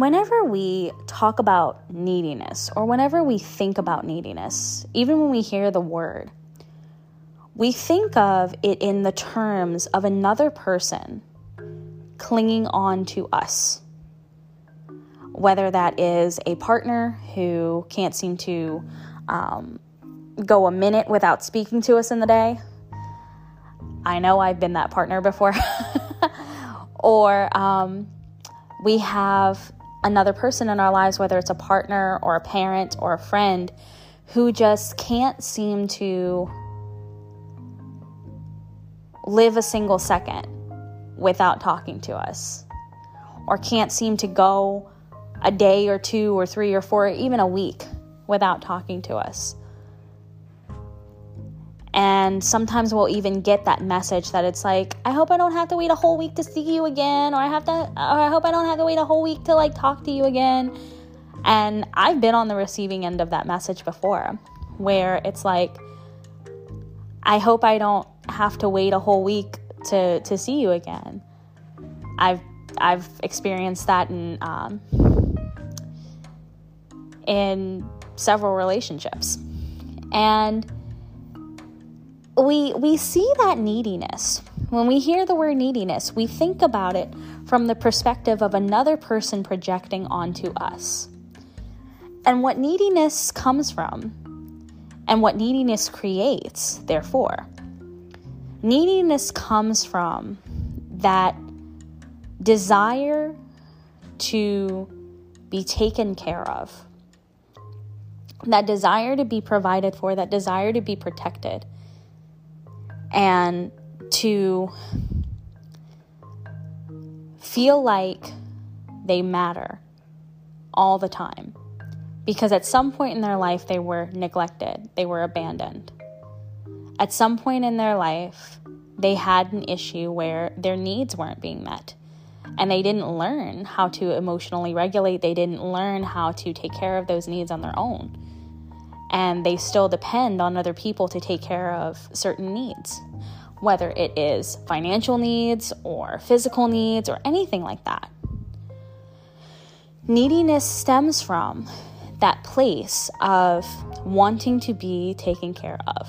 whenever we talk about neediness or whenever we think about neediness, even when we hear the word, we think of it in the terms of another person clinging on to us. Whether that is a partner who can't seem to um, go a minute without speaking to us in the day. I know I've been that partner before. or um, we have another person in our lives, whether it's a partner or a parent or a friend, who just can't seem to live a single second without talking to us, or can't seem to go a day or two or three or four, or even a week without talking to us. And sometimes we'll even get that message that it's like, I hope I don't have to wait a whole week to see you again, or I have to, or I hope I don't have to wait a whole week to like talk to you again. And I've been on the receiving end of that message before, where it's like, I hope I don't have to wait a whole week to to see you again. I've I've experienced that in um, in several relationships, and we we see that neediness. When we hear the word neediness, we think about it from the perspective of another person projecting onto us. And what neediness comes from, and what neediness creates, therefore, neediness comes from that desire to be taken care of, that desire to be provided for, that desire to be protected and to feel like they matter all the time. Because at some point in their life, they were neglected, they were abandoned. At some point in their life, they had an issue where their needs weren't being met. And they didn't learn how to emotionally regulate, they didn't learn how to take care of those needs on their own and they still depend on other people to take care of certain needs, whether it is financial needs or physical needs or anything like that. Neediness stems from that place of wanting to be taken care of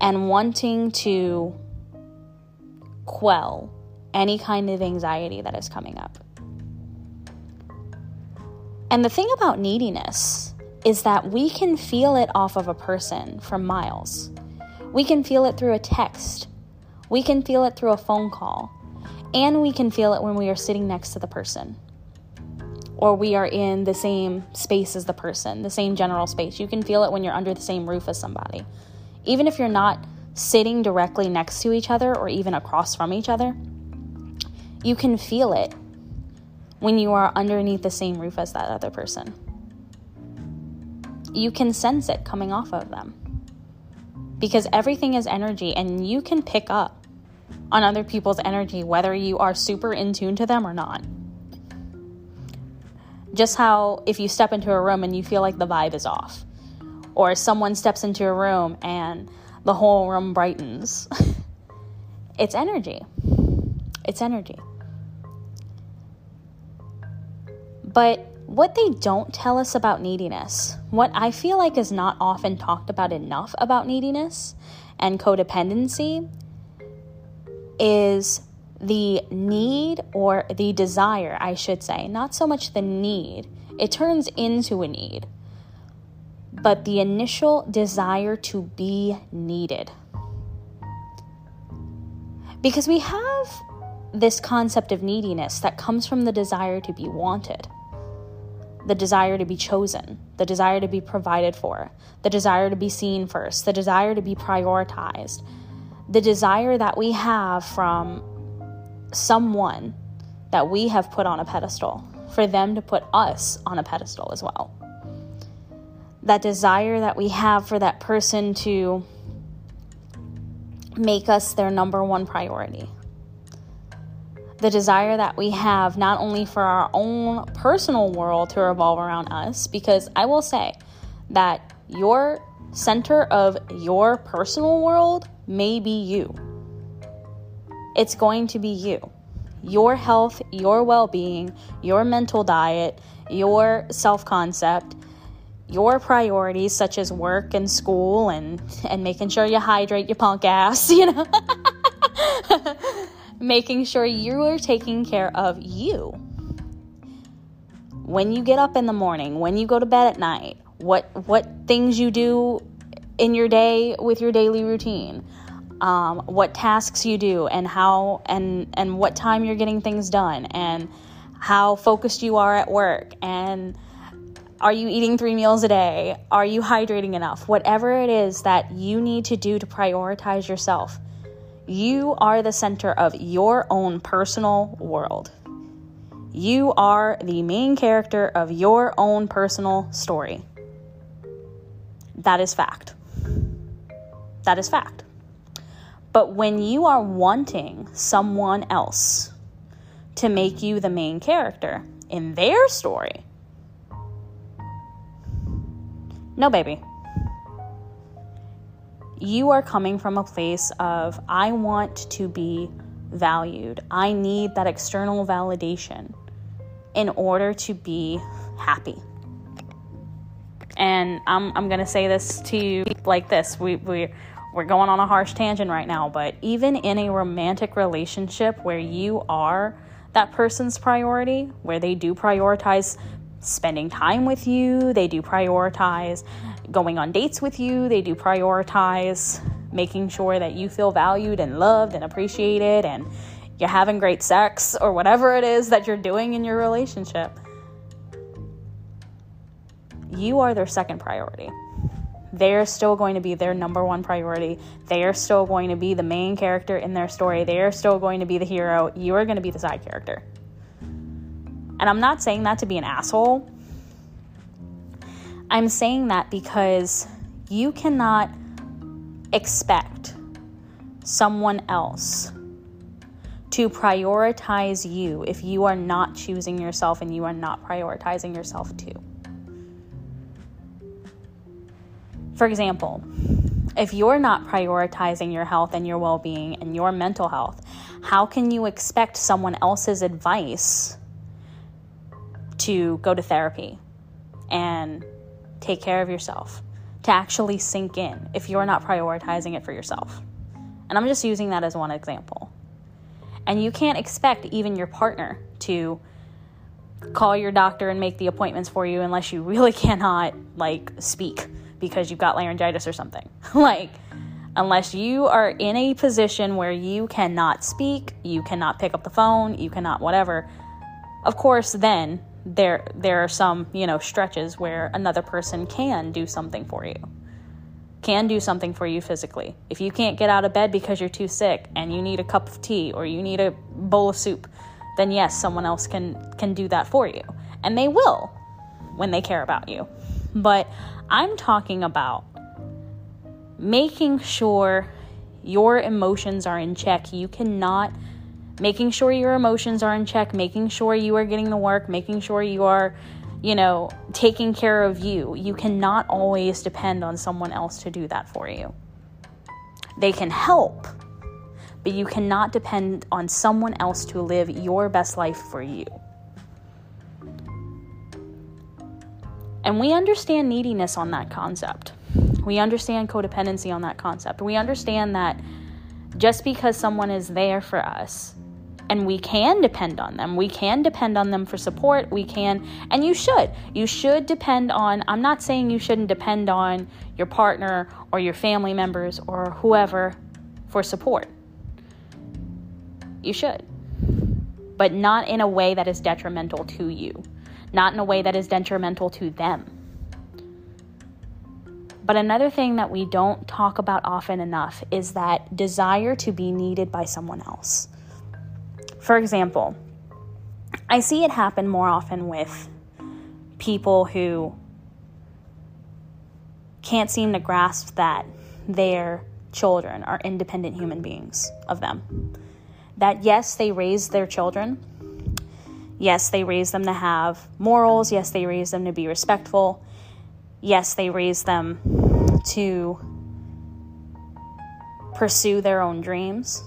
and wanting to quell any kind of anxiety that is coming up. And the thing about neediness is that we can feel it off of a person for miles. We can feel it through a text. We can feel it through a phone call. And we can feel it when we are sitting next to the person or we are in the same space as the person, the same general space. You can feel it when you're under the same roof as somebody. Even if you're not sitting directly next to each other or even across from each other, you can feel it when you are underneath the same roof as that other person. You can sense it coming off of them because everything is energy and you can pick up on other people's energy whether you are super in tune to them or not. Just how if you step into a room and you feel like the vibe is off, or someone steps into a room and the whole room brightens. it's energy. It's energy. But what they don't tell us about neediness, what I feel like is not often talked about enough about neediness and codependency, is the need or the desire, I should say, not so much the need, it turns into a need, but the initial desire to be needed. Because we have this concept of neediness that comes from the desire to be wanted the desire to be chosen, the desire to be provided for, the desire to be seen first, the desire to be prioritized, the desire that we have from someone that we have put on a pedestal, for them to put us on a pedestal as well. That desire that we have for that person to make us their number one priority the desire that we have not only for our own personal world to revolve around us, because I will say that your center of your personal world may be you. It's going to be you. your health, your well being, your mental diet, your self concept, your priorities such as work and school and and making sure you hydrate your punk ass, you know. making sure you are taking care of you. When you get up in the morning, when you go to bed at night, what what things you do in your day with your daily routine. Um, what tasks you do and how and and what time you're getting things done and how focused you are at work and are you eating three meals a day? Are you hydrating enough? Whatever it is that you need to do to prioritize yourself, you are the center of your own personal world. You are the main character of your own personal story. That is fact. That is fact. But when you are wanting someone else to make you the main character in their story, no, baby. You are coming from a place of, I want to be valued. I need that external validation in order to be happy. And I'm, I'm going to say this to you like this. We, we, we're going on a harsh tangent right now, but even in a romantic relationship where you are that person's priority, where they do prioritize spending time with you, they do prioritize going on dates with you, they do prioritize making sure that you feel valued and loved and appreciated and you're having great sex or whatever it is that you're doing in your relationship. You are their second priority. They're still going to be their number one priority. They are still going to be the main character in their story. They are still going to be the hero. You are going to be the side character. And I'm not saying that to be an asshole. I'm saying that because you cannot expect someone else to prioritize you if you are not choosing yourself and you are not prioritizing yourself too. For example, if you're not prioritizing your health and your well being and your mental health, how can you expect someone else's advice to go to therapy and take care of yourself, to actually sink in if you're not prioritizing it for yourself. And I'm just using that as one example. And you can't expect even your partner to call your doctor and make the appointments for you unless you really cannot like speak because you've got laryngitis or something. like unless you are in a position where you cannot speak, you cannot pick up the phone, you cannot whatever. Of course, then there there are some you know stretches where another person can do something for you can do something for you physically. If you can't get out of bed because you're too sick and you need a cup of tea or you need a bowl of soup then yes someone else can can do that for you. And they will when they care about you. But i'm talking about making sure your emotions are in check. You cannot making sure your emotions are in check, making sure you are getting the work, making sure you are, you know, taking care of you. You cannot always depend on someone else to do that for you. They can help, but you cannot depend on someone else to live your best life for you. And we understand neediness on that concept. We understand codependency on that concept. We understand that just because someone is there for us and we can depend on them. We can depend on them for support. We can, and you should. You should depend on, I'm not saying you shouldn't depend on your partner or your family members or whoever for support. You should. But not in a way that is detrimental to you, not in a way that is detrimental to them. But another thing that we don't talk about often enough is that desire to be needed by someone else. For example, I see it happen more often with people who can't seem to grasp that their children are independent human beings of them. That yes, they raise their children. Yes, they raise them to have morals. Yes, they raise them to be respectful. Yes, they raise them to pursue their own dreams.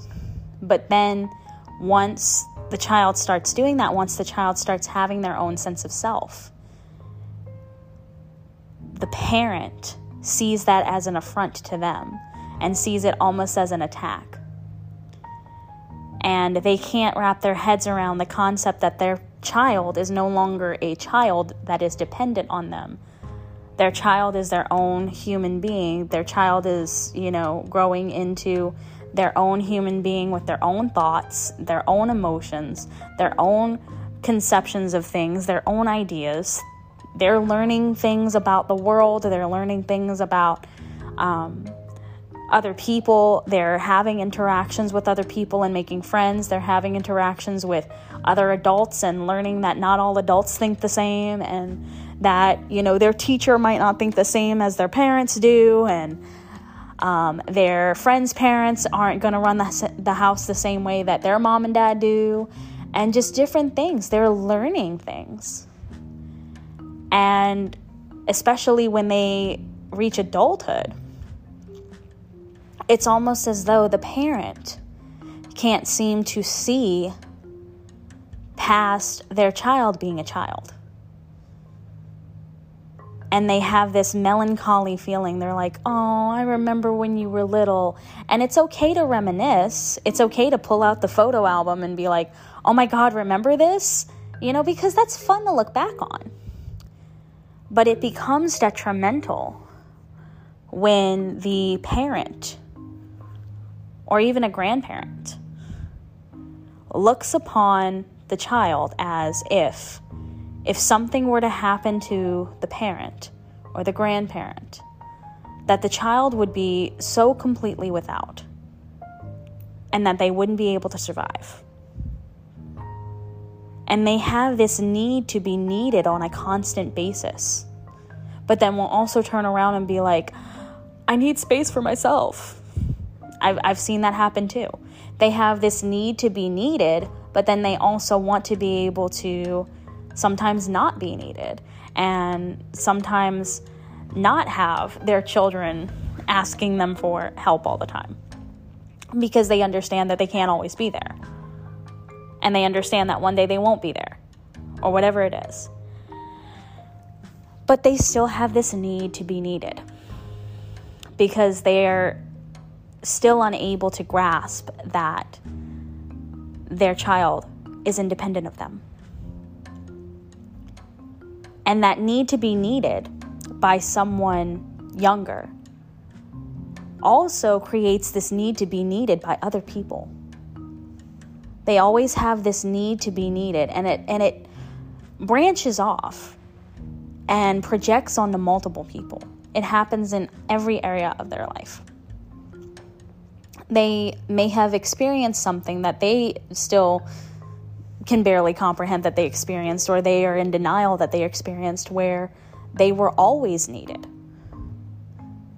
But then once the child starts doing that, once the child starts having their own sense of self, the parent sees that as an affront to them and sees it almost as an attack. And they can't wrap their heads around the concept that their child is no longer a child that is dependent on them. Their child is their own human being. Their child is, you know, growing into their own human being with their own thoughts, their own emotions, their own conceptions of things, their own ideas. They're learning things about the world, they're learning things about um, other people, they're having interactions with other people and making friends, they're having interactions with other adults and learning that not all adults think the same and that, you know, their teacher might not think the same as their parents do and um, their friends' parents aren't going to run the, the house the same way that their mom and dad do, and just different things. They're learning things. And especially when they reach adulthood, it's almost as though the parent can't seem to see past their child being a child and they have this melancholy feeling. They're like, oh, I remember when you were little. And it's okay to reminisce. It's okay to pull out the photo album and be like, oh my God, remember this? You know, because that's fun to look back on. But it becomes detrimental when the parent or even a grandparent looks upon the child as if if something were to happen to the parent or the grandparent, that the child would be so completely without and that they wouldn't be able to survive. And they have this need to be needed on a constant basis. But then will also turn around and be like, I need space for myself. I've, I've seen that happen too. They have this need to be needed, but then they also want to be able to sometimes not be needed, and sometimes not have their children asking them for help all the time because they understand that they can't always be there. And they understand that one day they won't be there or whatever it is. But they still have this need to be needed because they're still unable to grasp that their child is independent of them and that need to be needed by someone younger also creates this need to be needed by other people. They always have this need to be needed and it and it branches off and projects onto multiple people. It happens in every area of their life. They may have experienced something that they still can barely comprehend that they experienced, or they are in denial that they experienced, where they were always needed.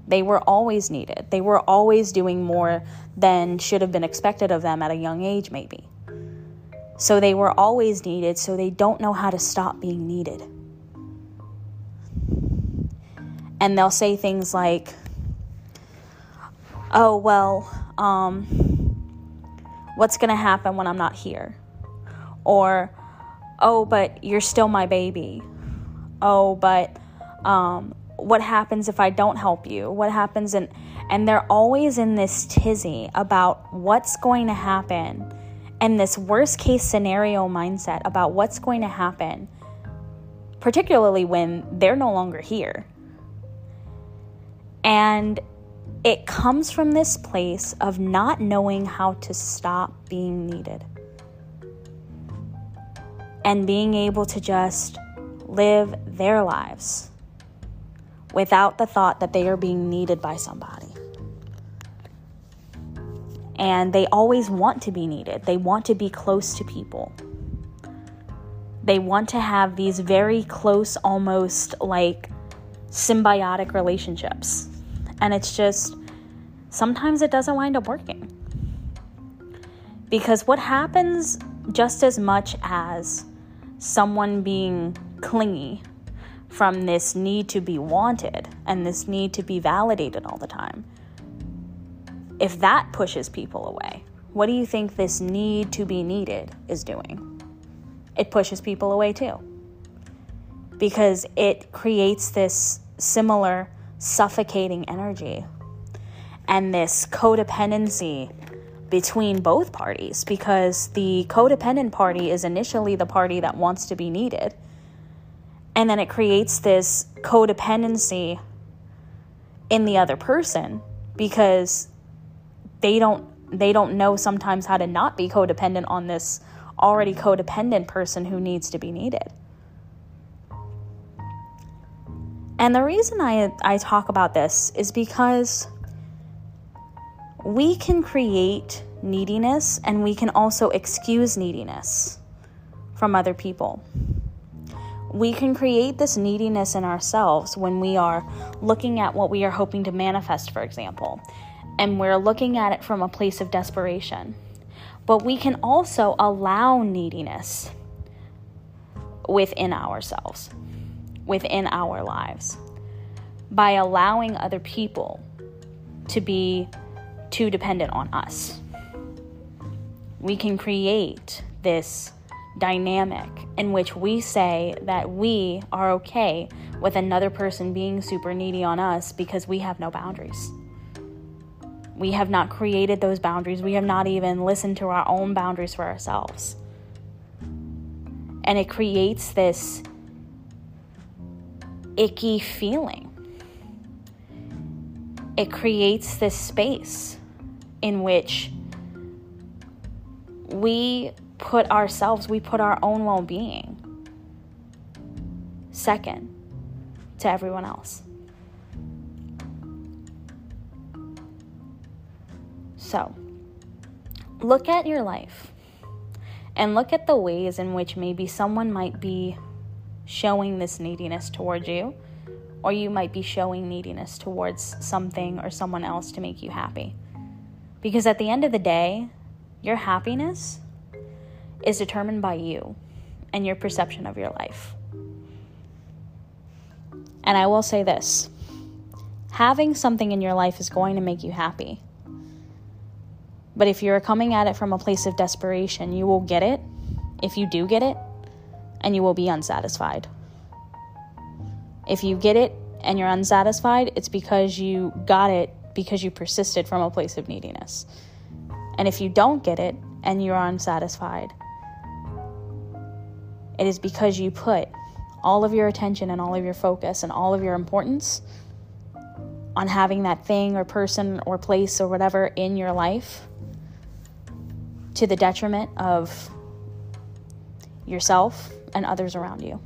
They were always needed. They were always doing more than should have been expected of them at a young age, maybe. So they were always needed, so they don't know how to stop being needed. And they'll say things like, oh, well, um, what's going to happen when I'm not here? Or oh but you're still my baby. Oh but um, what happens if i don't help you? What happens? And and they're always in this tizzy about what's going to happen and this worst case scenario mindset about what's going to happen particularly when they're no longer here. And it comes from this place of not knowing how to stop being needed and being able to just live their lives without the thought that they are being needed by somebody. And they always want to be needed, they want to be close to people. They want to have these very close, almost like symbiotic relationships. And it's just, sometimes it doesn't wind up working. Because what happens just as much as someone being clingy from this need to be wanted and this need to be validated all the time. If that pushes people away, what do you think this need to be needed is doing? It pushes people away too. Because it creates this similar suffocating energy and this codependency between both parties because the codependent party is initially the party that wants to be needed. And then it creates this codependency in the other person because they don't they don't know sometimes how to not be codependent on this already codependent person who needs to be needed. And the reason I, I talk about this is because we can create neediness and we can also excuse neediness from other people. We can create this neediness in ourselves when we are looking at what we are hoping to manifest, for example, and we're looking at it from a place of desperation. But we can also allow neediness within ourselves, within our lives, by allowing other people to be too dependent on us. We can create this dynamic in which we say that we are okay with another person being super needy on us because we have no boundaries. We have not created those boundaries. We have not even listened to our own boundaries for ourselves. And it creates this icky feeling. It creates this space in which we put ourselves, we put our own well being second to everyone else. So, look at your life and look at the ways in which maybe someone might be showing this neediness towards you, or you might be showing neediness towards something or someone else to make you happy. Because at the end of the day, your happiness is determined by you and your perception of your life. And I will say this having something in your life is going to make you happy. But if you're coming at it from a place of desperation, you will get it if you do get it, and you will be unsatisfied. If you get it and you're unsatisfied, it's because you got it because you persisted from a place of neediness. And if you don't get it and you're unsatisfied, it is because you put all of your attention and all of your focus and all of your importance on having that thing or person or place or whatever in your life to the detriment of yourself and others around you.